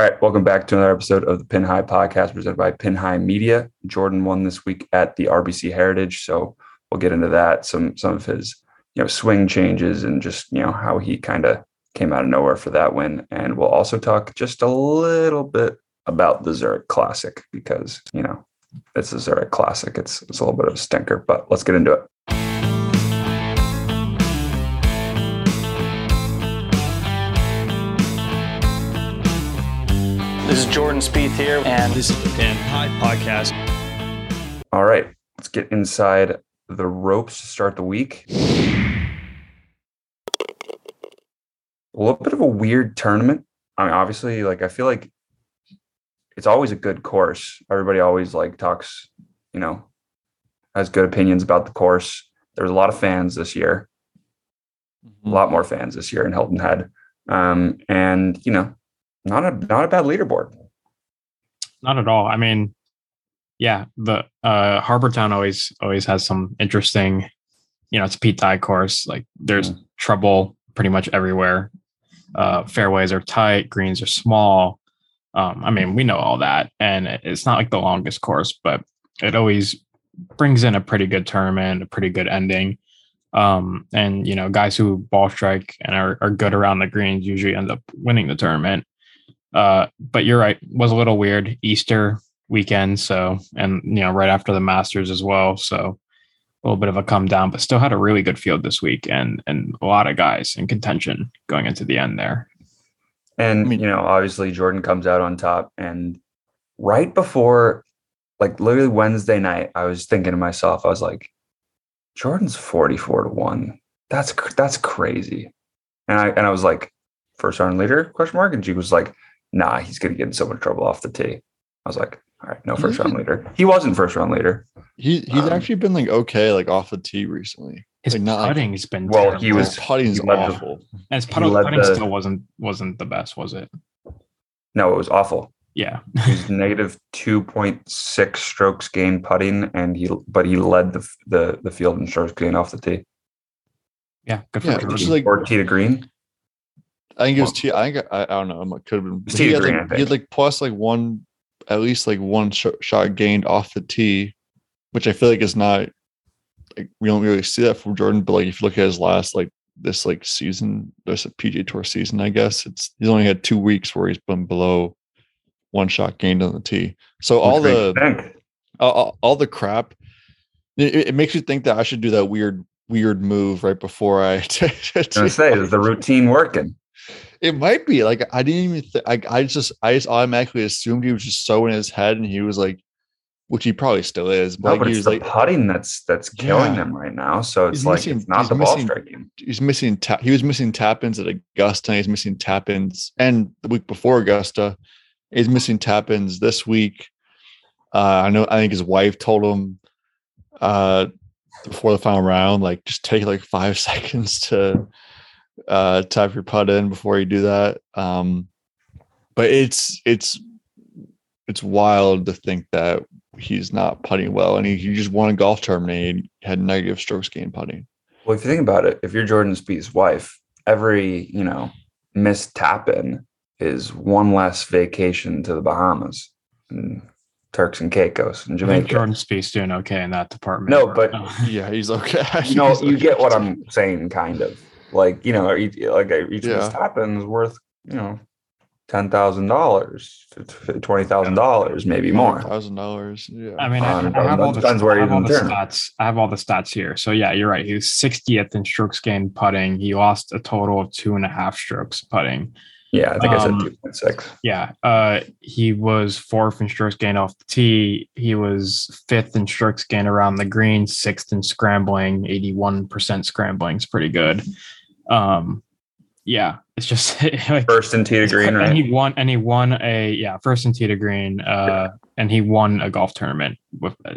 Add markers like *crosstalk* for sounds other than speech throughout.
All right, welcome back to another episode of the Pin High Podcast presented by Pin High Media. Jordan won this week at the RBC Heritage, so we'll get into that. Some some of his you know swing changes and just you know how he kind of came out of nowhere for that win, and we'll also talk just a little bit about the Zurich Classic because you know it's a Zurich Classic. It's it's a little bit of a stinker, but let's get into it. This is Jordan Spieth here, and This is the Pin High Podcast. All right, let's get inside the ropes to start the week. A little bit of a weird tournament. I mean, obviously, like I feel like it's always a good course. Everybody always like talks, you know, has good opinions about the course. There's a lot of fans this year, a lot more fans this year in Hilton Head, um, and you know, not a not a bad leaderboard. Not at all. I mean, yeah, the uh Harbor Town always always has some interesting, you know, it's a Pete Dye course. Like there's Mhm. trouble pretty much everywhere. Uh fairways are tight, greens are small. Um, I mean, we know all that. And it's not like the longest course, but it always brings in a pretty good tournament, a pretty good ending. Um, and you know, guys who ball strike and are, are good around the greens usually end up winning the tournament. Uh, but you're right, was a little weird Easter weekend, so and you know, right after the Masters as well. So a little bit of a come down, but still had a really good field this week and and a lot of guys in contention going into the end there. And you know, obviously Jordan comes out on top. And right before, like literally Wednesday night, I was thinking to myself, I was like, Jordan's 44 to 1. That's that's crazy. And I and I was like, first round leader, question mark. And she was like, nah, he's gonna get in so much trouble off the tee. I was like, all right, no He first round leader. He wasn't first round leader. He he's Um, actually been like okay, like off the tee recently. His Like, not like- putting's been Well, he terrible. was- His putting's he led the- awful. and his he putting, the- still wasn't wasn't the best, was it? No, it was awful. Yeah, He's negative 2.6 strokes gained putting, and he but he led the the, the field in strokes gained off the tee. yeah, good for Yeah, Jordan. which is like or tee to green. I think it was Well- T. I think I, I don't know. It could have been. He had, green, like, I he had like plus like one, at least like one sh- shot gained off the tee, which I feel like is not like we don't really see that from Jordan. But like if you look at his last like this like season, this PGA Tour season, I guess it's he's only had two weeks where he's been below one shot gained on the tee. So all the all, all- the crap it, it makes you think that i should do that weird weird move right before i *laughs* I was gonna say is the routine working. It might be like i didn't even th- I, I just i just automatically assumed he was just so in his head and he was like which he probably still is but, No, like, but he it's was the like putting that's that's killing Yeah. them right now. So it's He's like missing- it's not the ball striking. he's missing tap he was missing tap ins at augusta he's missing tap ins and the week before augusta he's missing tap ins this week uh i know i think his wife told him uh before the final round like just take like five *laughs* seconds to uh tap your putt in before you do that um but it's it's it's wild to think that he's not putting well and he, he just won a golf tournament and had negative strokes gained putting Well, if you think about it, if you're Jordan Spieth's wife, every you know missed tap in is one less vacation to the Bahamas and Turks and Caicos and I think Jamaica. Jordan Spieth's doing okay in that department. No, but- *laughs* Yeah, he's okay. *laughs* you know, He's you get what I'm saying, kind of like you know, each, like each Yeah. missed tap in is worth you know ten thousand dollars, twenty thousand dollars, maybe more. Thousand dollars. Yeah. I mean, I, Um, I have all the, depends where I have all the the stats. I have all the stats here. So yeah, you're right. He was 60th in strokes gained putting. He lost a total of two and a half strokes putting. Yeah, I think I said Um, two point six. Yeah. Uh, he was fourth in strokes gained off the tee. He was fifth in strokes gained around the green, sixth in scrambling, 81% scrambling is pretty good. Um, yeah, it's just *laughs* like First and tee to green, and he won and he won a yeah first in tee to green uh and he won a golf tournament with uh,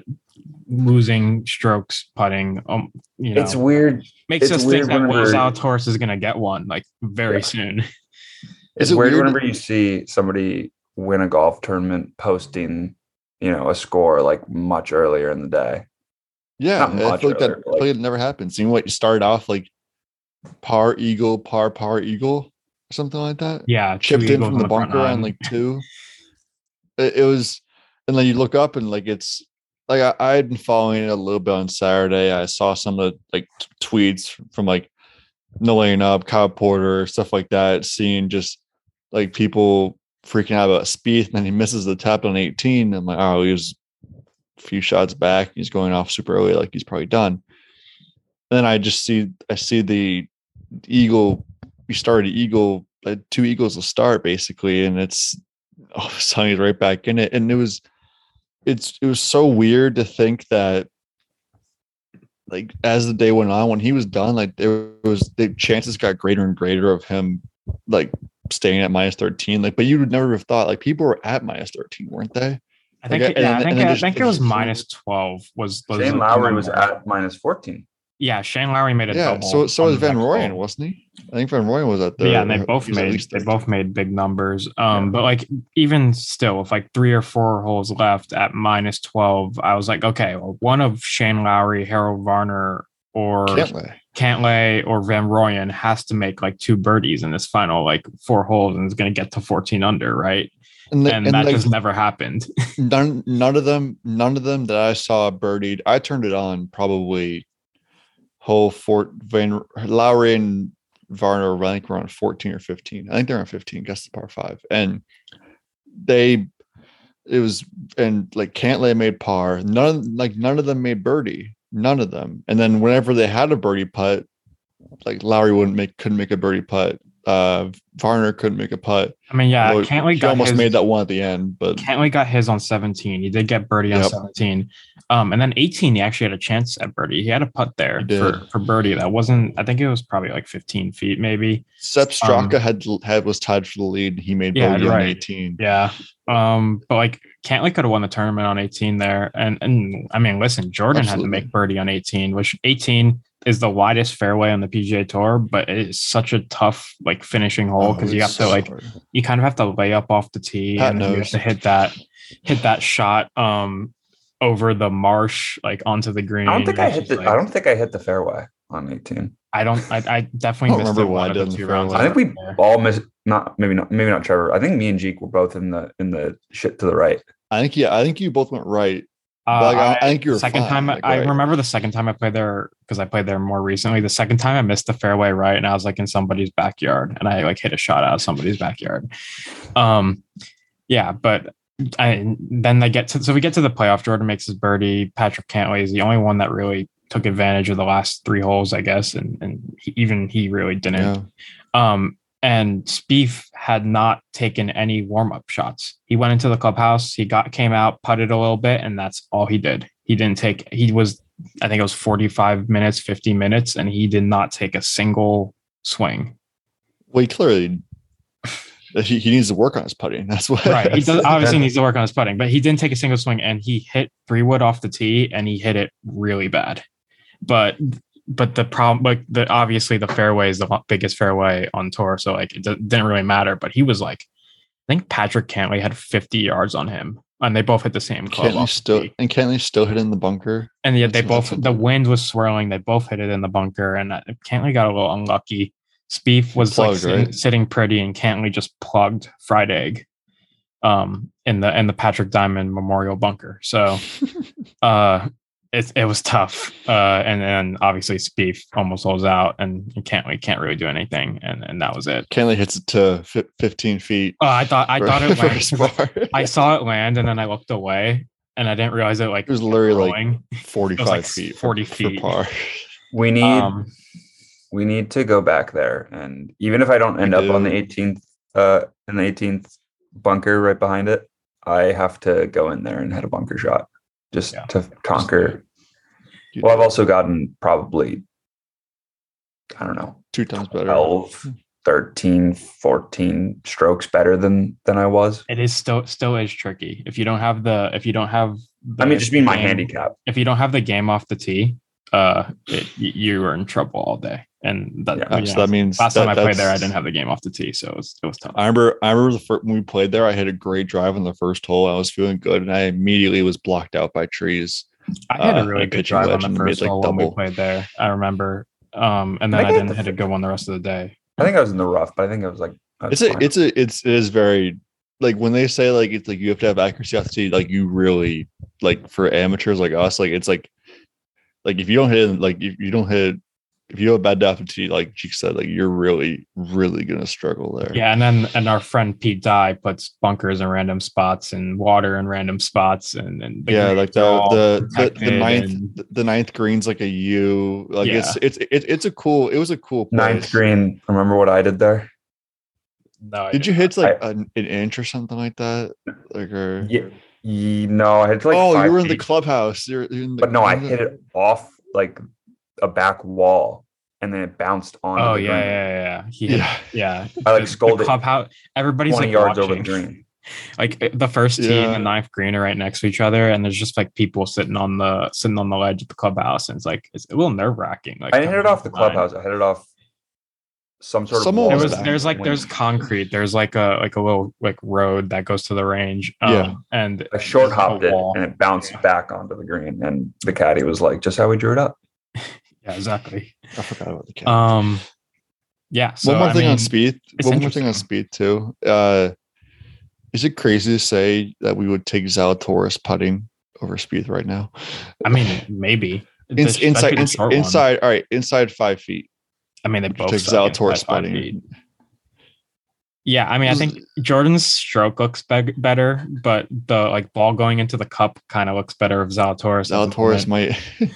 losing strokes putting um you know It's weird. makes it's us weird think that Will whenever- Zalatoris is gonna get one like very Yeah. soon *laughs* It's it weird, weird- whenever you see somebody win a golf tournament posting, you know, a score like much earlier in the day. yeah, I much feel like that. earlier, I feel like it never happens. Seeing what you started off like par eagle, par par eagle. or something like that. Yeah, chipped in from on the bunker on like *laughs* two. It, it was, and then you look up and like it's like I, I had been following it a little bit on Saturday. I saw some of the like tweets from like no laying up, Kyle Porter, stuff like that. Seeing just like people freaking out about Spieth, *laughs* and then he misses the tap on 18. I'm like, oh, he was a few shots back. He's going off super early, like he's probably done. And then I just see I see the eagle. We started eagle, uh, two eagles to start basically, and it's all of a sudden he's right back in it. And it was, it's it was so weird to think that, like as the day went on, when he was done, like there was the chances got greater and greater of him, like staying at minus thirteen. Like, but you would never have thought like people were at minus thirteen, weren't they? I think, Like, it- and yeah, then- I think, and I just- think it it was minus twelve. Was, was Shane the Lowry was at minus 14. Yeah, Shane Lowry made a Yeah. double. So so was Van Rooyen, wasn't he? I think Van Rooyen was at the. Yeah, and they both made they 13. both made big numbers. Um, but like even still, with like three or four holes left at minus twelve, I was like, okay, well, one of Shane Lowry, Harold Varner, or Cantlay. Cantlay or Van Rooyen has to make like two birdies in this final like four holes and is going to get to 14 under, right? And, the, And, and that like, just never happened. *laughs* none none of them none of them that I saw birdied. I turned it on probably hole Fort Van Lowry and Varner I think were on 14 or 15. I think they're on 15, guess the par five. And they it was and like Cantlay made par. None like none of them made birdie. None of them. And then whenever they had a birdie putt, like Lowry wouldn't make couldn't make a birdie putt. Uh Varner couldn't make a putt. I mean, yeah, Although Cantlay he got almost his, made that one at the end, but Cantlay got his on 17. He did get birdie on Yep. 17. Um, and then 18, he actually had a chance at birdie. He had a putt there for, for birdie. That wasn't, I think it was probably like 15 feet, maybe. Sepp Um, Straka had had was tied for the lead. He made Yeah, bogey on 18. Yeah. Um, but like Cantlay could have won the tournament on 18 there. And and I mean, listen, Jordan had to make birdie on 18, which 18 is the widest fairway on the PGA tour, but it's such a tough like finishing hole because Oh, you have it's to like hard. you kind of have to lay up off the tee Pat and then you have to hit that hit that shot um over the marsh like onto the green. I don't think I hit the like- I don't think I hit the fairway on 18. I don't I, I definitely I don't missed remember it what I one of did the in two rounds. I think we there. all missed not maybe not maybe not Trevor. I think me and Jeek were both in the in the shit to the right. I think yeah, I think you both went right. Uh, like, I, I think you were second fine, time like, I right. remember the second time I played there because I played there more recently. The second time I missed the fairway right and I was like in somebody's backyard and I like hit a shot out of somebody's backyard. Um yeah, but I then they get to so we get to the playoff. Jordan makes his birdie. Patrick Cantlay is the only one that really took advantage of the last three holes, I guess, and and he, even he really didn't. Yeah. Um, and Spieth had not taken any warm up shots. He went into the clubhouse, he got came out, putted a little bit, and that's all he did. He didn't take. He was, I think it was forty five minutes, fifty minutes, and he did not take a single swing. Well, he clearly *laughs* he, he needs to work on his putting. That's what Right. He *laughs* does obviously needs to work on his putting, but he didn't take a single swing, and he hit three wood off the tee, and he hit it really bad. But but the problem, like the obviously the fairway is the biggest fairway on tour, so like it d- didn't really matter. But he was like, I think Patrick Cantlay had 50 yards on him, and they both hit the same club. Can't the still and Cantlay still hit in the bunker. And yeah, they That's- both the wind was swirling. They both hit it in the bunker, and uh, Cantlay got a little unlucky. Spieth was like Plugged, sitting, right? sitting pretty, and Cantlay just plugged fried egg, um, in the in the Patrick Diamond Memorial bunker. So, *laughs* uh, it it was tough. Uh, and then obviously Spieth almost holds out, and Cantlay can't really do anything, and and that was it. Cantlay hits it to fif- 15 feet. Oh, I thought I for- thought it *laughs* for landed. his. I saw it land, and then I looked away, and I didn't realize it like It was literally like *laughs* 45 like feet. 40 for, feet. For par. We need Um, we need to go back there and even if I don't end up on the 18th uh in the 18th bunker right behind it, I have to go in there and hit a bunker shot just Yeah. to conquer. You Well, I've also gotten probably I don't know, two times better. 12, 13, 14 strokes better than than I was. it is still still is tricky if you don't have the if you don't have the I mean, just mean my handicap. if you don't have the game off the tee uh it, you are in trouble all day. And that, Yeah, you so know, that means last that, time i played there i didn't have the game off the tee so it was, it was tough. I remember I remember the first when we played there, I had a great drive on the first hole. I was feeling good and I immediately was blocked out by trees. i had uh, a really and good drive on the and made, first like, hole when we played there i remember. Um and then i I didn't the hit a good one the rest of the day. I think I was in the rough, but I think I was like That's it's a it's a it's it is very like when they say like it's like you have to have accuracy off the tee like you really like for amateurs like us like it's like like if you don't hit it, like if you don't hit if you have a bad day off the tee like Cheek said like you're really really gonna struggle there Yeah, and then and our friend Pete Dye puts bunkers in random spots and water in random spots and, and yeah like the the, the the ninth and- the ninth green's like a U like it's it's it, it's a cool it was a cool place. ninth green. Remember what I did there? no, I did you didn't. hit like an, an inch or something like that like or Yeah. Ye- No, I had to like. oh five you were in the clubhouse you're, you're in the, but no, I hit it off like a back wall, and then it bounced on. Oh the yeah, green. yeah, yeah, yeah. He hit, yeah yeah. I like The- the clubhouse. Everybody's twenty like yards watching. over the green. *laughs* Like uh, the first tee and Yeah. the ninth green are right next to each other, and there's just like people sitting on the sitting on the ledge of the clubhouse, and it's like it's a little nerve wracking. Like I hit it off the from behind. clubhouse. I hit it off some sort of. Someone wall There was was there's like there's concrete. There's like a like a little like road that goes to the range. Um, Yeah. and a short there's, like, a hopped it wall. and it bounced back onto the green. And the caddy was like, just how we drew it up. *laughs* Yeah, exactly. I forgot about the caddy Um, yeah. So, one more I thing on Spieth. it's One more thing on Spieth too. Uh, is it crazy to say that we would take Zalatoris putting over Spieth right now? I mean, maybe In, This- that'd inside, the ins- short one. inside. All right, inside five feet. I mean, they Would both take Zalatoris five putting. Yeah, I mean, I think Jordan's stroke looks beg- better, but the like ball going into the cup kind of looks better of Zalatoris. Zalatoris might. *laughs*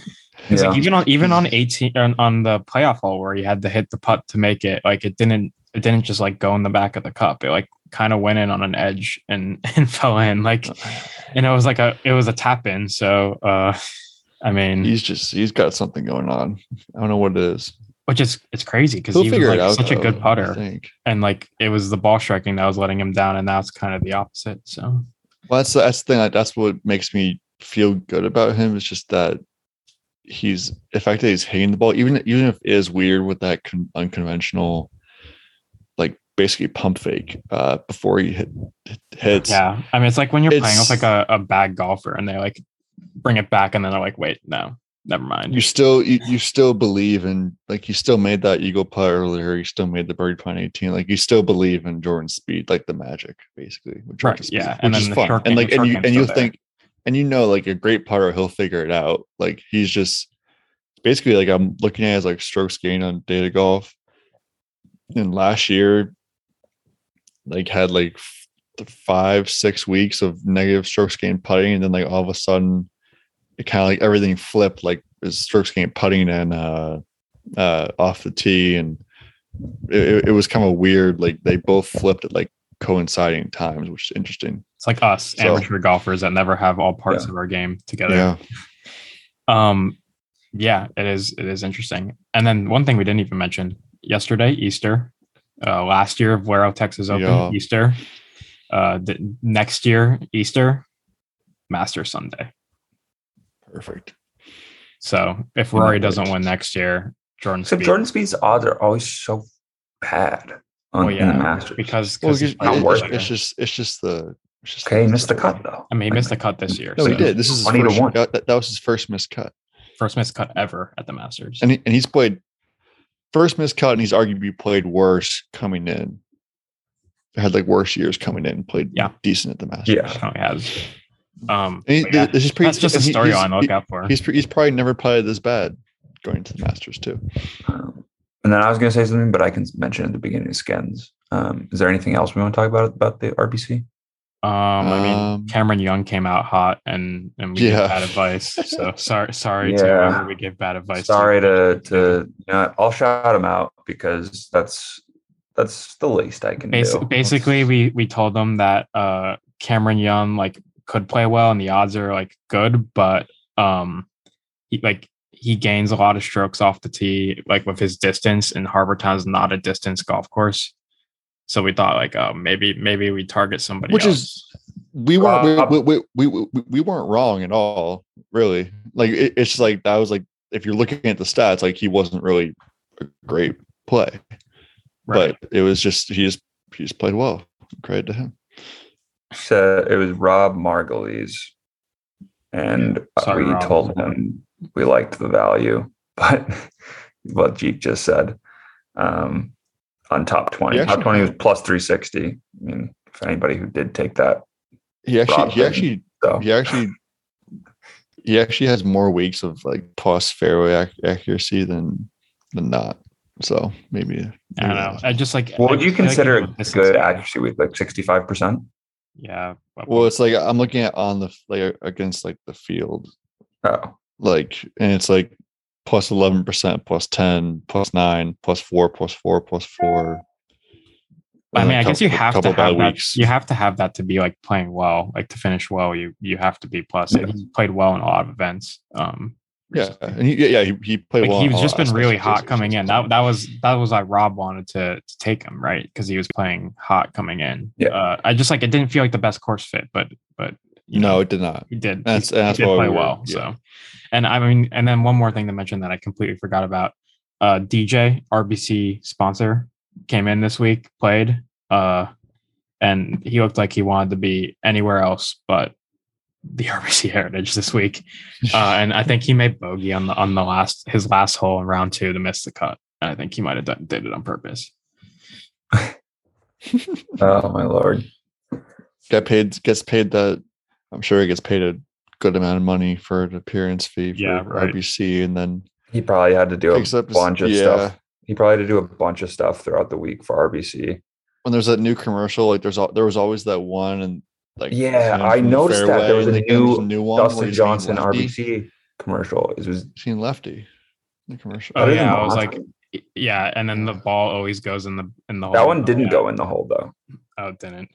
It's Yeah. like even on even on 18 on, on the playoff hole where he had to hit the putt to make it, like it didn't it didn't just like go in the back of the cup. It like kind of went in on an edge and *laughs* and fell in. Like and it was like a it was a tap in. So uh I mean he's just he's got something going on. I don't know what it is. Which is it's crazy because He'll was like out. such a good putter. think. And like it was the ball striking that was letting him down, and now it's kind of the opposite. So Well, that's that's the thing. Like, that's what makes me feel good about him. It's just that he's the fact that he's hitting the ball, even even if it is weird with that con- unconventional, like basically pump fake uh, before he hit, hits. yeah, I mean it's like when you're playing with like a, a bad golfer and they like bring it back and then they're like, wait, no, never mind. You still you, you still believe in like you still made that eagle putt earlier. You still made the birdie putt 18. Like you still believe in Jordan's speed, like the magic, basically. Right, Spieth, yeah, and then the fun. And like and you and you there. think and you know like a great putter, he'll figure it out. Like he's just basically like I'm looking at his like strokes gained on data golf. And last year, like had like five, six weeks of negative strokes gained putting, and then like all of a sudden it kind of like everything flipped, like his strokes came putting and uh uh off the tee and it, it- was kind of weird. Like they both flipped at like coinciding times, which is interesting. It's like us So- amateur golfers that never have all parts Yeah. of our game together. Yeah. Um, yeah, it is. It is interesting. And then one thing we didn't even mention yesterday, Easter. Uh, last year, Valero Texas Open, Yeah. Easter. Uh, the next year, Easter, Master Sunday. Perfect. So if Yeah, Rory doesn't win next year, Jordan Except Spieth- Jordan Spieth's odds are always so bad on Well, yeah, the Masters. because Well, 'cause he's it's, not playing worth it's, it. this just it's just the it's just okay, he missed the cut though. I mean, he missed the cut this year. No, he did. This is his 20 to first, one. that, that was his first missed cut. First missed cut ever at the Masters. And he, and he's played first missed cut and he's arguably played worse coming in. Had like worse years coming in, and played Yeah. decent at the Masters. Yeah. Oh, Definitely has. Um, And he- yeah, this is pretty, that's just a and he- storyline he's- to look out for. He's he's probably never played this bad going to the Masters too. Um, and then I was going to say something, but I can mention at the beginning of Skins. Um, is there anything else we want to talk about about the RBC? Um, I mean, Um, Cameron Young came out hot, and and we Yeah. gave bad advice. So *laughs* sorry, sorry to Yeah. whoever we give bad advice. Sorry to to you know, I'll shout him out because that's that's the least I can Bas- do. basically, we we told them that uh Cameron Young like could play well, and the odds are like good, but um, he like he gains a lot of strokes off the tee, like with his distance, and Harbor Town's not a distance golf course. So we thought like, oh, maybe maybe we target somebody, Which else. is- We weren't we, we, we, we, we weren't wrong at all, really. Like it, it's just like that was like if you're looking at the stats, like he wasn't really a great play. right. But it was just he just he just played well. Credit to him. So it was Rob Margulies, and Sorry, we Rob. told him we liked the value, *laughs* but what Jeek just said. Um, on top 20. He top 20 was plus 360. I mean, if anybody who did take that. He actually, Rob he Brady. actually, So he actually, he actually has more weeks of like plus fairway ac- accuracy than than not. So maybe, I don't know. I just like. what I would you feel like consider know a good accuracy with like 65%? Yeah. Well, it's like I'm looking at on the like against like the field, Oh, like, and it's like plus eleven percent, plus ten, plus nine, plus four, plus four, plus four. I and mean, a I guess you have to have that. You have to have that to be like playing well, like to finish well. You you have to be plus. Yeah. He's played well in a lot of events. Um, Yeah, and he, yeah, he, he played like well. he in was all just been really hot coming in. That that was that was like Rob wanted to to take him right because he was playing hot coming in. Yeah. Uh, I just like it didn't feel like the best course fit, but but you no, know, it did not. he did. That's- he, that's he did play we well. yeah. So, and I mean, and then one more thing to mention that I completely forgot about. Uh, DJ RBC sponsor came in this week, played, uh, and he looked like he wanted to be anywhere else but the *laughs* RBC Heritage this week. Uh, and I think he made bogey on the on the last his last hole in round two to miss the cut. And I think he might have done, did it on purpose. *laughs* oh my lord. Get paid, gets paid that. I'm sure he gets paid a good amount of money for an appearance fee for Yeah, right. RBC, and then He probably had to do a picks up his- bunch of yeah. stuff. He probably had to do a bunch of stuff throughout the week for RBC. When there's that new commercial, like there's al- there was alwaes that one, and like Yeah, I from the fairway, noticed that. There was and a then there's new one where Dustin Johnson lefty. RBC commercial. It was Seen lefty. The commercial. Oh better than yeah, the I was like, one. yeah, and then the ball always goes in the in the hole. that one didn't Yeah. go in the hole though. Oh, it didn't.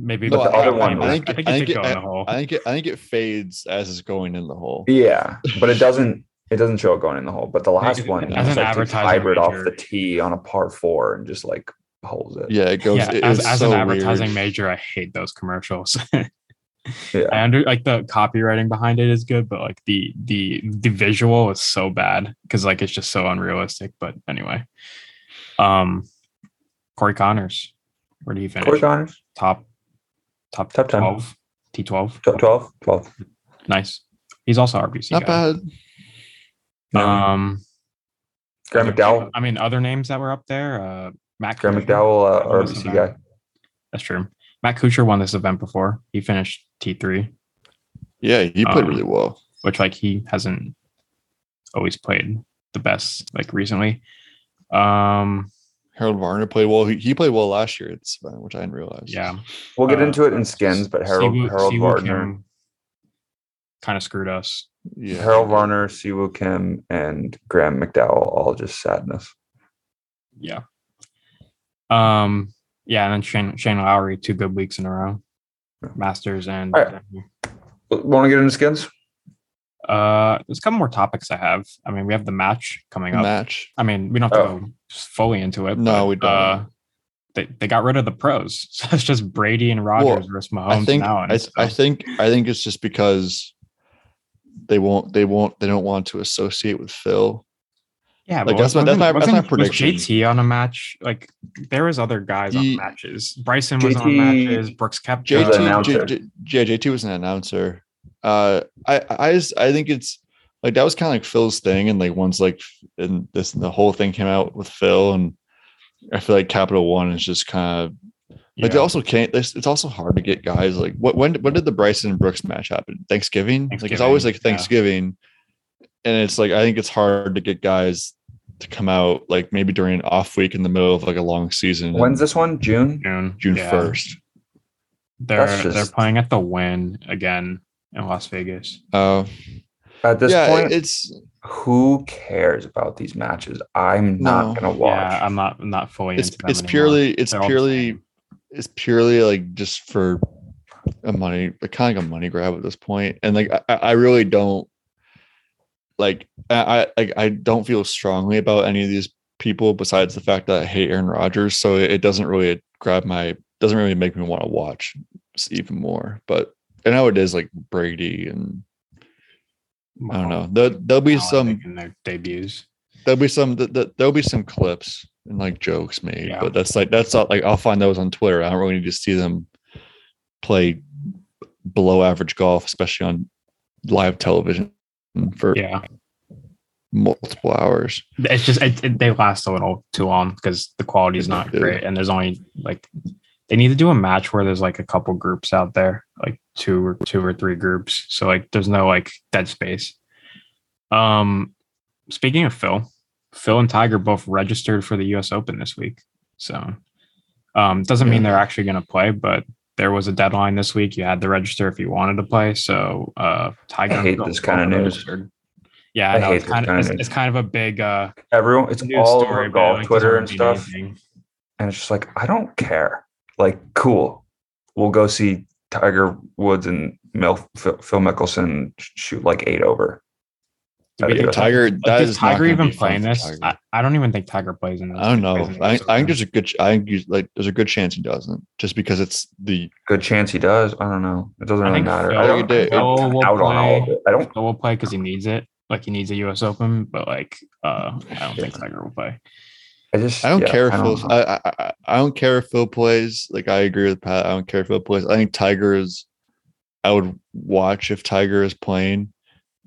Maybe, No, but the I- other I one think- I I think, think it it- I- in the hole. I think it, I think it fades as it's going in the hole. Yeah, but it doesn't. It doesn't show it going in the hole. But the last one, As one, an he just, like, advertising hybrid off the tee on a par four and just like holds it. Yeah, it goes. yeah, it as, is as so an advertising weird. major, I hate those commercials. *laughs* Yeah. I under like the copywriting behind it is good, but like the the the visual is so bad because like it's just so unrealistic. But anyway, um, Corey Conners, where do you finish? Corey Conners, top top Top 10. twelve, T twelve, 12, 12. nice. He's also RBC. Not guy. bad. Um, Graham McDowell. I mean, other names that were up there. Uh, Matt Graham Kuchar. McDowell, uh, RBC a guy. That's true. Matt Kuchar won this event before. He finished T three, Yeah, he played Um, really well. which like he hasn't always played the best like recently. Um, Harold Varner played well. He, he played well last year. It's which I didn't realize. yeah. We'll get Uh, into it in skins, but Harold Harold Varner, kind of screwed us. yeah. Harold Varner, Siwoo Kim, and Graham McDowell all just sadness. Yeah. Um. Yeah, and then Shane Shane Lowry, two good weeks in a row, Masters and. All right. Want to get into skins? Uh, there's a couple more topics I have. I mean, we have the match coming up. match. I mean, we don't have to Oh. go fully into it. No, but, we don't. Uh, they, they got rid of the pros, *laughs* so it's just Brady and Rodgers versus Mahomes. I think and I, so- I think I think it's just because they won't they won't they don't want to associate with Phil. Yeah, like, but that's my- that's my- that's my wasn't- was prediction. JT on a match, like there was other guys on He- matches. Bryson was on matches. Brooks kept He was an JT announcer. J, J, JT was an announcer. Uh, I I just I think it's like that was kind of like Phil's thing, and like once like and this the whole thing came out with Phil, and I feel like Capital One is just kind of like they also can't. It's, it's also hard to get guys like what when when did the Bryson and Brooks match happen? Thanksgiving. Like it's always like Thanksgiving, yeah. Thanksgiving, and it's like I think it's hard to get guys to come out like maybe during an off week in the middle of like a long season. and When's this one? June. June June yeah. first? They're That's they're playing at the Wynn again in Las Vegas. Uh, At this yeah, point, it's who cares about these matches? I'm No. not gonna watch. Yeah, I'm not I'm not fully it's into it's purely it's They're purely it's purely like just for a money like kind of like a money grab at this point and like i, I really don't like I, I i don't feel strongly about any of these people besides the fact that i hate aaron rodgers so it, doesn't really grab my doesn't really make me want to watch even more but i know it is like brady and i don't know there, there'll be some making their debuts. there'll be some th- th- there'll be some clips and like jokes made Yeah. but that's like that's not like i'll find those on twitter i don't really need to see them play below average golf especially on live television for Yeah. multiple hours. It's just it, it- they last a little too long because the quality is not great, and there's only like they need to do a match where there's like a couple groups out there, like two or two or three groups. So like there's no like dead space. Um, speaking of Phil, Phil and Tiger both registered for the U.S. Open this week. So, um, doesn't mean they're actually going to play, but there was a deadline this week. You had to register if you wanted to play. So, uh, Tiger. and hate this kinda news. registered. Yeah, I, I know. hate It's this kind of it's, it's kind of a big uh Everyone, it's all story, over golf Twitter and stuff, anything. and it's just like I don't care. Like, cool, we'll go see Tiger Woods and Mil- Phil, Phil Mickelson shoot like eight over. Did we Uh, think yeah. Tiger, Like, that is is Tiger gonna even be playing this? I, I don't even think Tiger plays in this. I don't know. I, I think there's a good. I think you, like there's a good chance he doesn't, just because it's the. Good chance he does. I don't know. It doesn't I really matter. Phil- I don't, Phil I'm will out on all play. I don't. Phil will play because he needs it. Like he needs a U.S. Open, but like uh, I don't think Tiger will play. I just. I don't yeah, care if I don't know. I, I I- I don't care if Phil plays. Like I agree with Pat. I don't care if Phil plays. I think Tiger is. I would watch if Tiger is playing.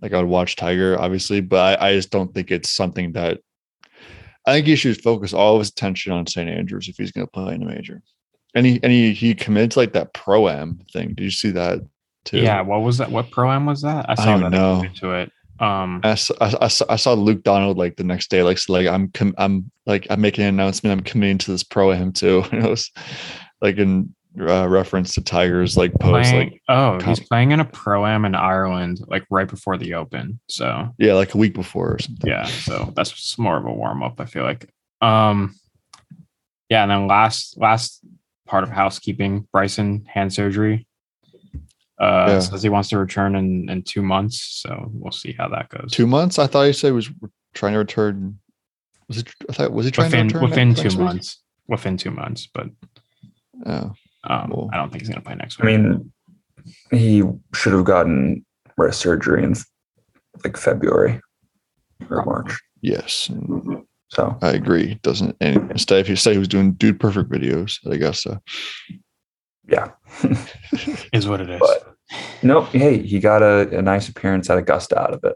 Like I would watch Tiger, obviously, but I, I just don't think it's something that. I think he should focus all of his attention on St. Andrews if he's going to play in a major. And he and he, he committed to like that pro am thing. Did you see that too? Yeah, what was that? What pro am was that? I saw don't that know. into it. Um, I saw, I, I saw- I saw Luke Donald like the next day, like like I'm com- I'm like I'm making an announcement. I'm committing to this pro am too. And *laughs* it was like in uh, reference to Tigers like post playing, like oh, he's playing in a pro am in Ireland, like right before the Open. So yeah like a week before or something. yeah, so that's more of a warm up. I feel like. Um, yeah, and then last last part of housekeeping, Bryson hand surgery. Uh, Yeah. says he wants to return in in two months, so we'll see how that goes. Two months. I thought you said he was trying to return. Was it? I thought was he trying within to return within two next week? months. Within two months, but Oh, um, Cool. I don't think he's gonna play next week. I mean, he should have gotten wrist surgery in like February or March. yes, So I agree. Doesn't and instead if he said he was doing dude perfect videos at Augusta. yeah. *laughs* is what it is. But nope. Hey, he got a, a nice appearance at Augusta out of it.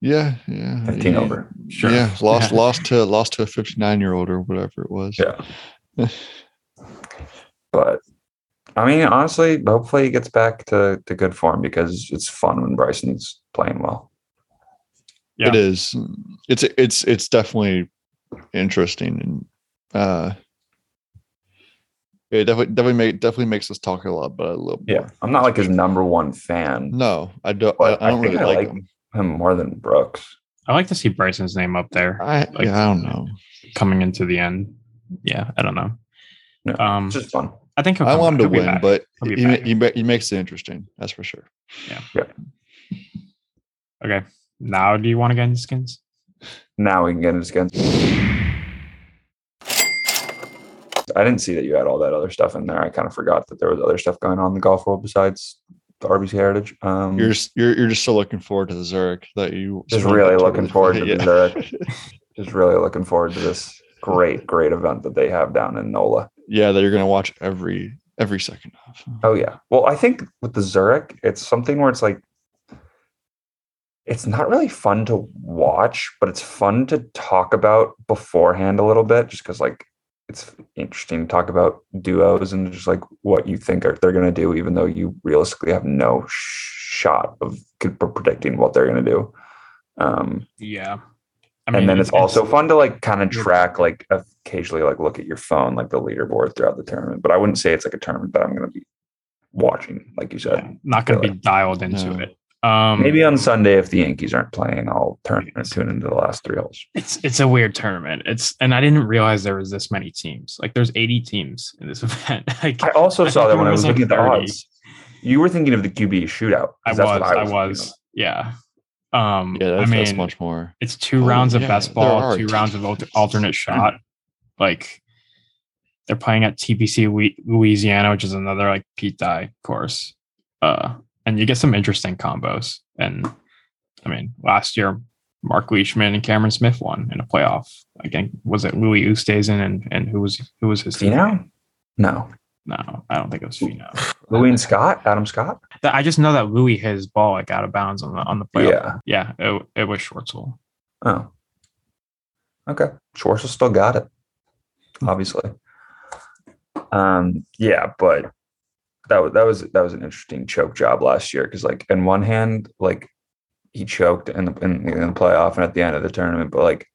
Yeah, yeah. 15 yeah. over. sure. Yeah, lost Yeah. lost to lost to a 59 year old or whatever it was. Yeah. *laughs* But I mean, honestly, hopefully he gets back to, to good form because it's fun when Bryson's playing well. Yeah. It is. It's it's it's definitely interesting and uh it definitely definitely make, definitely makes us talk a lot but it a little more. I'm not like his number one fan. No, I don't. I, I don't I think really I like, like him. him more than Brooks. I like to see Bryson's name up there I like- yeah, I don't know. coming into the end. Yeah, I don't know. Yeah, Um, just fun. I think he'll I want him to He'll win, back. but He'll he, he, he makes it interesting. That's for sure. Yeah. Okay. Now, do you want to get into skins? Now we can get into skins. I didn't see that you had all that other stuff in there. I kind of forgot that there was other stuff going on in the golf world besides the RBC Heritage. Um, You're just, you're you're just so looking forward to the Zurich that you Just really totally- looking forward to *laughs* the. Zurich. *laughs* just really looking forward to this great, great event that they have down in NOLA. Yeah, that you're gonna watch every every second of. Oh yeah. Well, I think with the Zurich, it's something where it's like it's not really fun to watch, but it's fun to talk about beforehand a little bit, just because like it's interesting to talk about duos and just like what you think are, they're going to do, even though you realistically have no sh- shot of predicting what they're going to do. Um, Yeah. I and then it's, also fun to like kind of track, like occasionally, like look at your phone, like the leaderboard throughout the tournament. But I wouldn't say it's like a tournament that I'm going to be watching, like you said. yeah, not going to be dialed into No. it. Um, Maybe on Sunday if the Yankees aren't playing, I'll turn and tune into the last three holes. it's it's a weird tournament. It's and I didn't realize there was this many teams. Like there's 80 teams in this *laughs* event. like I also I saw that when there I was, was like, looking at the odds. You were thinking of the QB shootout. I 'cause was, that's what I thinking was, yeah. Um, Yeah, that's, I mean, that's much more. it's two Oh, rounds of yeah, best ball, two rounds of alternate *laughs* shot. Like they're playing at TPC Louisiana, which is another like Pete Dye course. Uh, and you get some interesting combos. And I mean, last year Mark Leishman and Cameron Smith won in a playoff. Again, was it Louis Oosthuizen and and who was who was his team? Finau? No. No, I don't think it was Finau. *laughs* Louis and Scott? Adam Scott? I just know that Louis hit his ball like out of bounds on the on the play. Yeah. yeah, it, it was Schwartzel. Oh. Okay. Schwartzel still got it. Obviously. Um, yeah, but that was that was that was an interesting choke job last year because like in one hand, like he choked in the in, in the playoff and at the end of the tournament, but like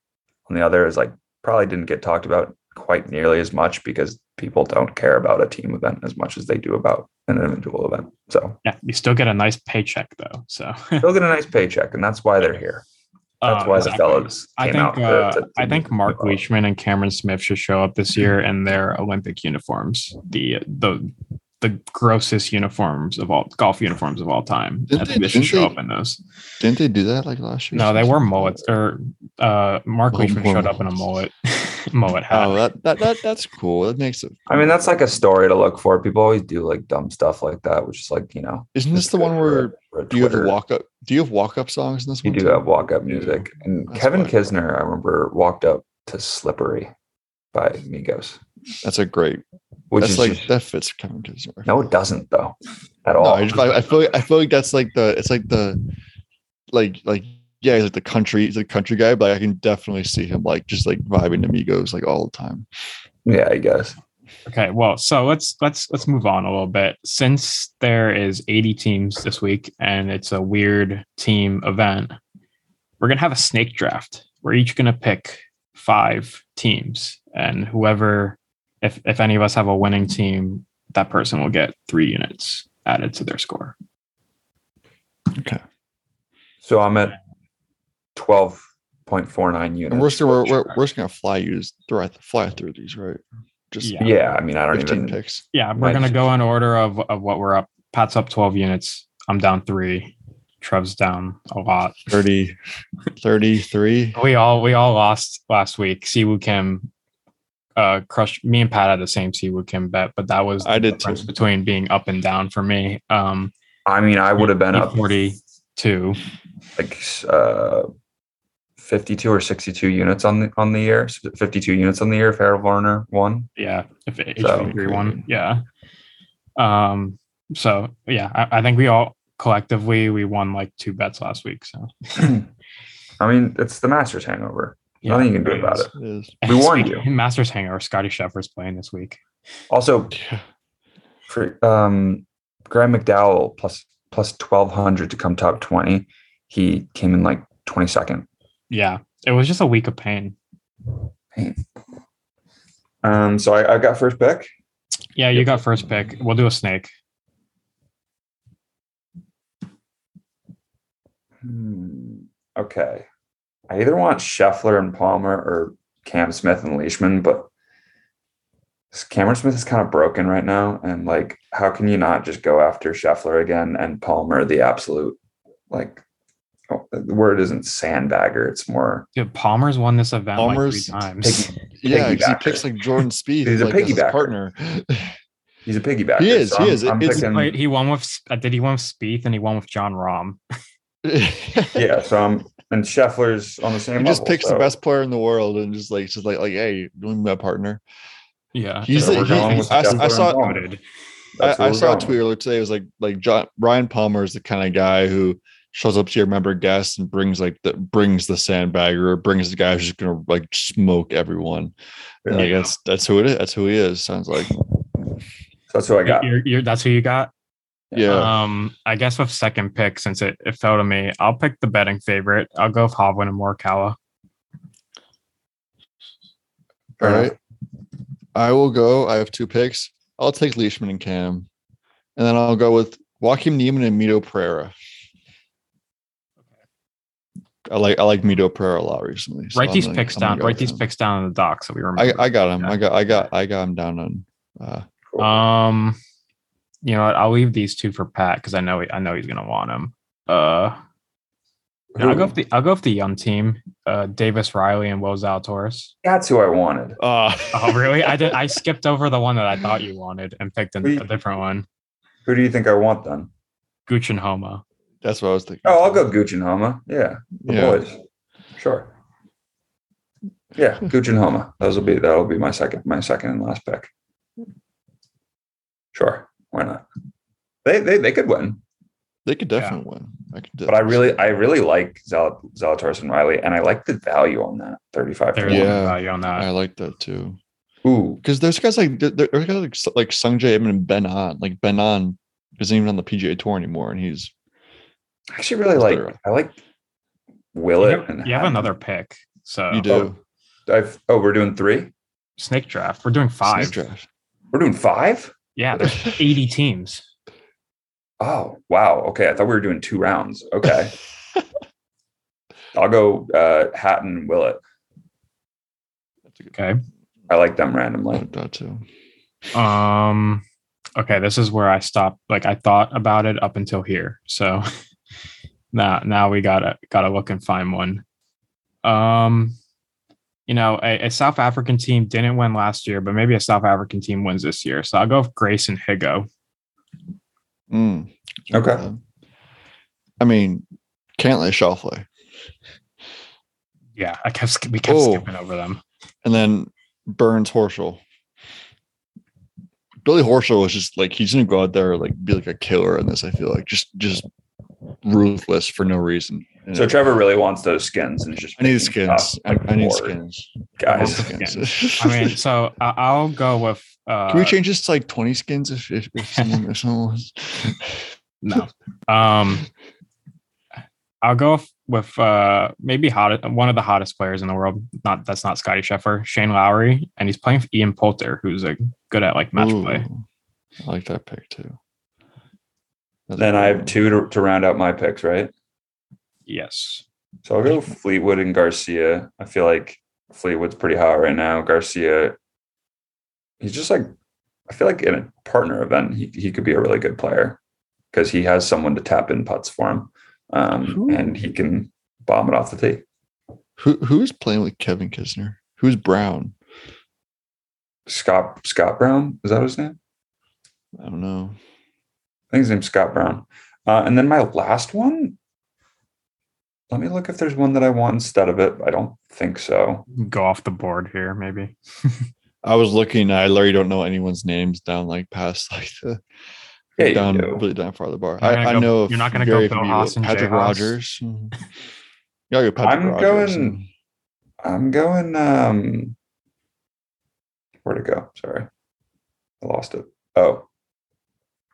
on the other is like probably didn't get talked about quite nearly as much because people don't care about a team event as much as they do about an individual event. So Yeah, you still get a nice paycheck though. So they'll get a nice paycheck, and that's why they're here. That's Uh, why exactly. the fellows I came think to- uh, to- to I think Mark. Leishman and Cameron Smith should show up this year in their Olympic uniforms. The the the grossest uniforms of all golf uniforms of all time. Didn't think they- they should show they- up in those. Didn't they do that like last year? No, they were mullets. Or uh, Mark Oh, Leishman showed up in a mullet *laughs* mullet hat. Oh, that, that that that's cool. That makes it. I mean, that's like a story to look for. People always do like dumb stuff like that, which is like you know. Isn't this the one where a- for do you have walk up? Do you have walk up songs in this You one? do too? have walk up music, and That's Kevin. Kisner, I remember, walked up to "Slippery" by Migos, That's a great. Which that's is like just- that fits Kevin Kisner. no, it doesn't though, at No, all. I, just, I, I feel like, I feel like that's like the it's like the like like yeah he's like the country he's a country guy but I can definitely see him like just like vibing to Migos like all the time. yeah, I guess. Okay, well, so let's let's let's move on a little bit. Since there is 80 teams this week and it's a weird team event, we're gonna have a snake draft. We're each gonna pick five teams, and whoever, if if any of us have a winning team, that person will get three units added to their score. Okay. So I'm at twelve point four nine units. And we're still we're, we're, we're just gonna fly use through fly through these right. Just Yeah. yeah, I mean, I don't 15 even. picks. Yeah, we're Nice. gonna go in order of of what we're up. Pat's up 12 units. I'm down three. Trev's down a lot. 30, 33. We all we all lost last week. Siwoo Kim uh crushed me and Pat had the same Siwoo Kim bet, but that was I the did difference too. between being up and down for me. Um I mean, I would have been up 42. like uh, fifty-two or sixty-two units on the on the year. Fifty-two units on the year. if Harold Varner won. Yeah, if it So, HV3 one. Yeah. Um so yeah, I, I think we all collectively we won like two bets last week. So *clears throat* I mean, it's the Masters hangover. Nothing you can do about it. It is. We warned you. *laughs* Masters hangover. Scotty Scheffler's playing this week. Also, for um, Graham McDowell plus plus twelve hundred to come top twenty. He came in like twenty second. Yeah. It was just a week of pain. pain. Um, so I, I got first pick. Yeah, you got first pick. We'll do a snake. Hmm, Okay. I either want Scheffler and Palmer or Cam Smith and Leishman, but Cameron Smith is kind of broken right now. And like, how can you not just go after Scheffler again and Palmer, the absolute like oh, the word isn't sandbagger, it's more Dude, Palmer's won this event Palmer's like three times. piggy, Yeah, 'cause he picks like Jordan *laughs* Spieth. He's a like, as his partner. *laughs* he's a piggyback. He is, he I'm- is. I'm It's- picking- Wait, he won with uh, did he win with Spieth and he won with Jon Rahm? *laughs* yeah, so I'm and Scheffler's on the same He just level, picks the best player in the world and just like just like like hey, doing my partner. Yeah, He's So the- we're he- going I- I saw- Palmer. Noted. That's I, I we're saw a tweet earlier today. It was like like John Ryan Palmer is the kind of guy who shows up to your member guest and brings like the brings the sandbagger or brings the guy who's just gonna like smoke everyone. And, like that's that's who it is. That's who he is. Sounds like that's who I got. You're, you're, that's who you got. Yeah. Um, I guess with second pick, since it, it fell to me, I'll pick the betting favorite. I'll go with Hovland and Morikawa. Fair All enough. right. I will go. I have two picks. I'll take Leishman and Cam, and then I'll go with Joaquin Niemann and Mito Pereira. I like I like Mito Pereira a lot recently. so write I'm these gonna- picks I'm down. Write these him. picks down in the doc so we I remember. I got him. I got I got I got him down on. Uh, Um, you know what? I'll leave these two for Pat because I know I know he's gonna want them. Uh, no, I'll go with the I'll go with the young team. Uh, Davis Riley and Will Zalatoris. That's who I wanted. uh, *laughs* Oh, really? I did. I skipped over the one that I thought you wanted and picked a, We- a different one. Who do you think I want then? Gooch and Homa. That's what I was thinking. Oh, I'll go Gooch and Homa. Yeah, the Yeah. boys. Sure. Yeah, *laughs* Gooch and Homa. Those will be that'll be my second my second and last pick. Sure, why not? They they they could win. They could Yeah. definitely win. I could But I really, I really like Zal- Zalatoris and Riley, and I like the value on that thirty-five. There's to one. Yeah. value on that. I like that too. Ooh, Because there's guys like there- there- there's guys like like Sung Jae Im and Ben An. Like Ben An isn't even on the PGA Tour anymore, and he's I actually really like. better. I like You Willett. have, you have another pick. So you do oh, I've. Oh, we're doing three. snake draft. We're doing five. Snake draft. We're doing five. Yeah, there's *laughs* 80 teams. Oh wow. Okay, I thought we were doing two rounds. Okay, *laughs* I'll go uh, Hatton and Willett. That's a good Okay. I like them randomly. like that too. Um okay, this is where I stopped. Like I thought about it up until here. So *laughs* now now we gotta gotta look and find one. Um you know, a, a South African team didn't win last year, but maybe a South African team wins this year. So I'll go with Grace and Higgo. Mm. Okay. I mean, Cantlay Schauffele. Yeah, I kept we kept Oh. skipping over them. and then Burns Horschel. Billy Horschel was just like he's gonna go out there like be like a killer in this. I feel like just just ruthless for no reason. You So? Trevor really wants those skins, and he's just I need skins. I, I need more skins. guys. I Skins. skins. I mean, so I, I'll go with uh Can we change this to like twenty skins if if, if *laughs* someone if someone wants? No. Um, I'll go with, with uh maybe hot one of the hottest players in the world. Not that's not Scotty Scheffler, Shane Lowry, and he's playing with Ian Poulter, who's a good at like match play. I like that pick too. That's Then a I good have two to, to round out my picks, right? Yes. So I'll go Fleetwood and Garcia. I feel like Fleetwood's pretty hot right now. Garcia, he's just like, I feel like in a partner event, he, he could be a really good player because he has someone to tap in putts for him. Um, and he can bomb it off the tee. Who who's playing with Kevin Kisner? Who's Brown? Scott Scott Brown, is that his name? I don't know. I think his name's Scott Brown. Uh, and then my last one, let me look if there's one that I want instead of it. I don't think so. Go off the board here, maybe. *laughs* I was looking. I literally don't know anyone's names down like past *laughs* like the Yeah, down really down far the bar. I, gonna I go- know. you're not going gonna go Bill Haas and Patrick Haas? Rodgers. *laughs* Mhm. Yeah, go Patrick I'm Rodgers. going- I'm going. Um, where'd it go? Sorry, I lost it. Oh,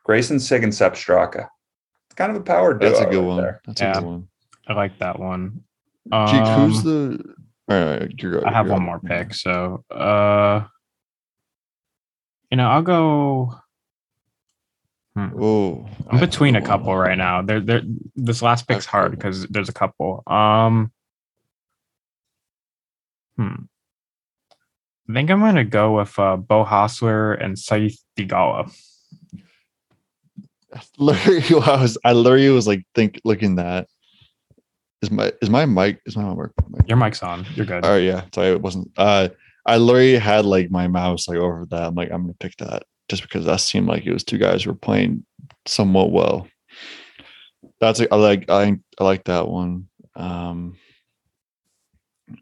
Grayson Sigg and Sepp Straka. It's kind of a power duo. That's a good right one. there. That's Yeah. a good one. I like that one. Jake, who's Um, the? All right, you're. I have one more pick. So uh you know, I'll go Oh, I'm between a couple right now. There, there. This last pick's hard because there's a couple. Um, hmm. I think I'm gonna go with uh, Beau Hossler and Sahith Theegala. *laughs* Was. I literally was like think looking that. Is my is my mic is my work? mic- Your mic's on. You're good. Oh yeah, sorry, it wasn't. Uh, I literally had like my mouse like over that. I'm like, I'm gonna pick that just because that seemed like it was two guys who were playing somewhat well. That's like I like I I like that one. Um,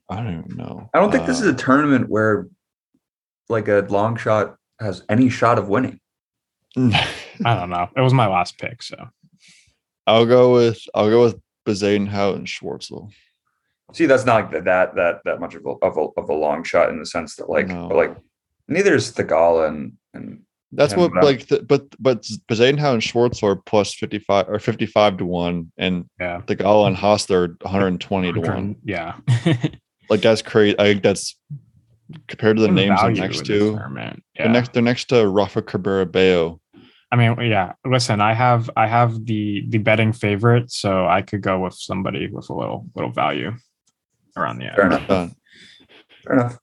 I don't even know. I don't think this is Uh, a tournament where, like, a long shot has any shot of winning. *laughs* I don't know. It was my last pick, so I'll go with I'll go with Bezuidenhout and Schwartzel. See, that's not like that that that that much of a, of a of a long shot in the sense that like No. like neither is Theegala and and That's Yeah, what but- like the, but but Bezuidenhout and Schwartz are plus 55 or 55 to 1 and yeah. Theegala and Haas are 120 to 1. Yeah. *laughs* Like that's crazy. I think that's compared to the names they're next to. Yeah. They're next they're next to Rafa Cabrera Bello. I mean, yeah. Listen, I have I have the the betting favorite, so I could go with somebody with a little little value around the edge. fair end. enough. Fair enough.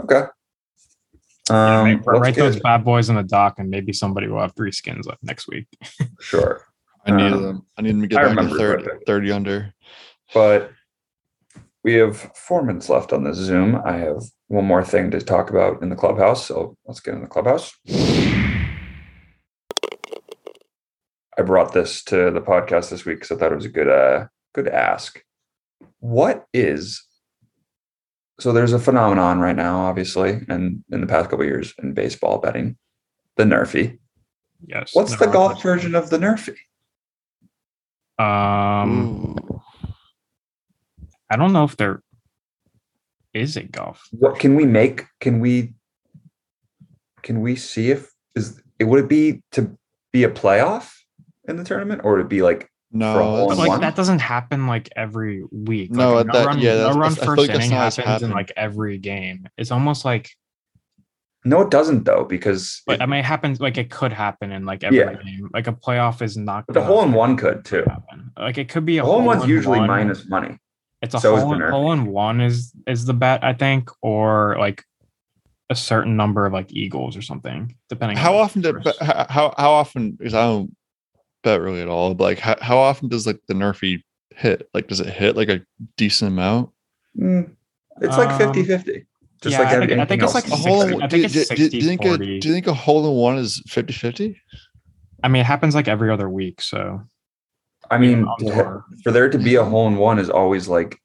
Okay. Yeah, Um, right, write get- those bad boys in the dock, and maybe somebody will have three skins up next week. *laughs* sure. I need Um, them. I need them to get I back to remember 30, 30 under. But we have four minutes left on this Zoom. I have one more thing to talk about in the clubhouse. So let's get in the clubhouse. I brought this to the podcast this week because I thought it was a good uh good ask. What is so there's a phenomenon right now, obviously, and in the past couple of years in baseball betting, the Nerfy. Yes. What's the golf version of the Nerfy? Um, Ooh. I don't know if there is a golf. What can we make? Can we? Can we see if is it would it be to be a playoff in the tournament or would it be like No, hole But in that's- like one? that doesn't happen like every week. No, like, a that- run, yeah, no run first like inning not what's happens in like every game. It's almost like, no, it doesn't though because but it- I mean, it happens like it could happen in like every Yeah. game. Like a playoff is not. but the gonna hole in one could too. happen. Like it could be a The hole in one's usually one. minus money. It's a so is hole, in, hole in one is is the bet I think, or like a certain number of like eagles or something, depending. how on often the did how how how often because I don't bet really at all, but like how, how often does like the nerfy hit? Like does it hit like a decent amount? Mm, it's like Um, 50 50. Just yeah, like I think- I think it's like A 60 hole I in, think do, it's do- do- do you think a, 60-40. do you think a hole in one is 50 50? I mean, it happens like every other week, so I mean, on to- for there to be a hole in one is always like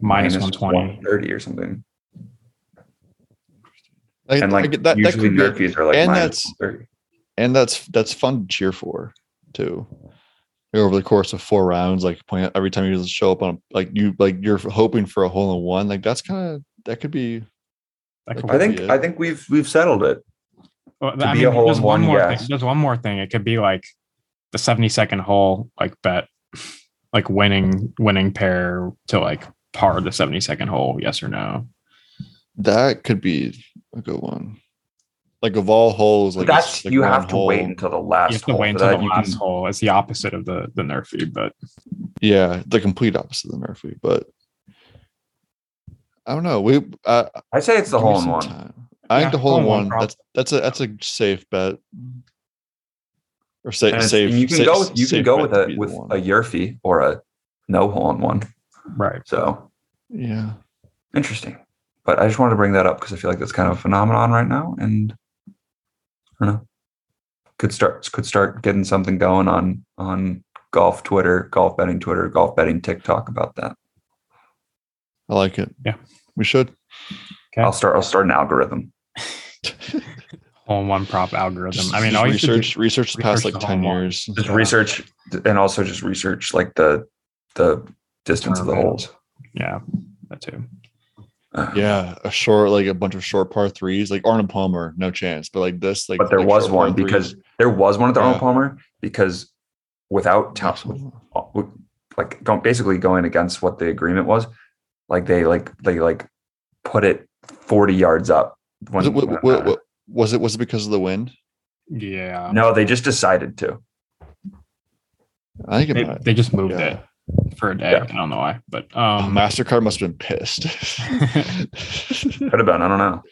minus one twenty. 130 or something. Like, And I like get that, that usually could be, Nerfies are like and minus that's- 130. and that's that's fun to cheer for too. Over the course of four rounds, like point every time you just show up on like you like you're hoping for a hole in one, like that's kind of that could be That could I think Yeah. I think we've we've settled it. Well, to I be mean, a hole there's in one one, more yes. thing. There's one more thing. It could be like the 70 second hole, like bet, like winning winning pair to like par the 70 second hole. Yes or no? that could be a good one. Like of all holes, like That's like you have to wait until the last. You last have to hole wait until that. the You last can- hole. It's the opposite of the the nerfy, but Yeah, the complete opposite of the Murphy, but I don't know. We uh, I say it's the hole in one. time. I Yeah, think the hole in one one. That's that's a that's a safe bet. Or safe, safe. you can safe- go with you can go with a with one. a Yurfy or a no hole in one. right. So yeah. interesting. But I just wanted to bring that up because I feel like that's kind of a phenomenon right now, and I don't know. Could start could start getting something going on on golf Twitter, golf betting Twitter, golf betting TikTok about that. I like it. Yeah. we should. Okay. I'll start. I'll start an algorithm. *laughs* Hole one prop algorithm. Just- I mean, just all you should do- research research the past research like the ten hole in one. years. Just Yeah. research and also just research like the the distance of the holes. yeah, that too. Yeah, a short like a bunch of short par threes, like Arnold Palmer, no chance. But like this, like but there like was short par one threes. because there was one at the Yeah. Arnold Palmer because without ta- Absolutely. with, like go, basically going against what the agreement was, like they like they like put it forty yards up. was it, when- wa- when, wa- uh, was it was it because of the wind? Yeah, no, they just decided to. I think they, they just moved Yeah. it for a day. Yeah. I don't know why, but Oh, um, *sighs* Mastercard must have been pissed. *laughs* Could have been. I don't know.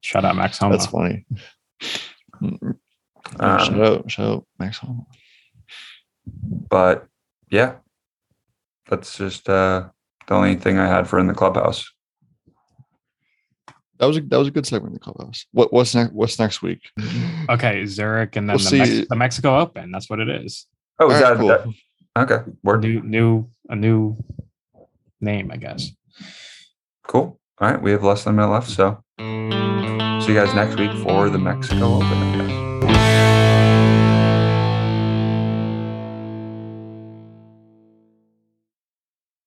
shout out Max Homa. That's funny. shout Um, out, shout out, Max Homa. but yeah, that's just uh, the only thing I had for in the clubhouse. That was a that was a good segment in the clubhouse. What what's next? What's next week? Okay, Zurich and then We'll the, Mex- the Mexico Open. That's what it is. Oh, is All right, that, cool. that okay? Word. New, new, a new name, I guess. Cool. All right, we have less than a minute left, so see you guys next week for the Mexico Open.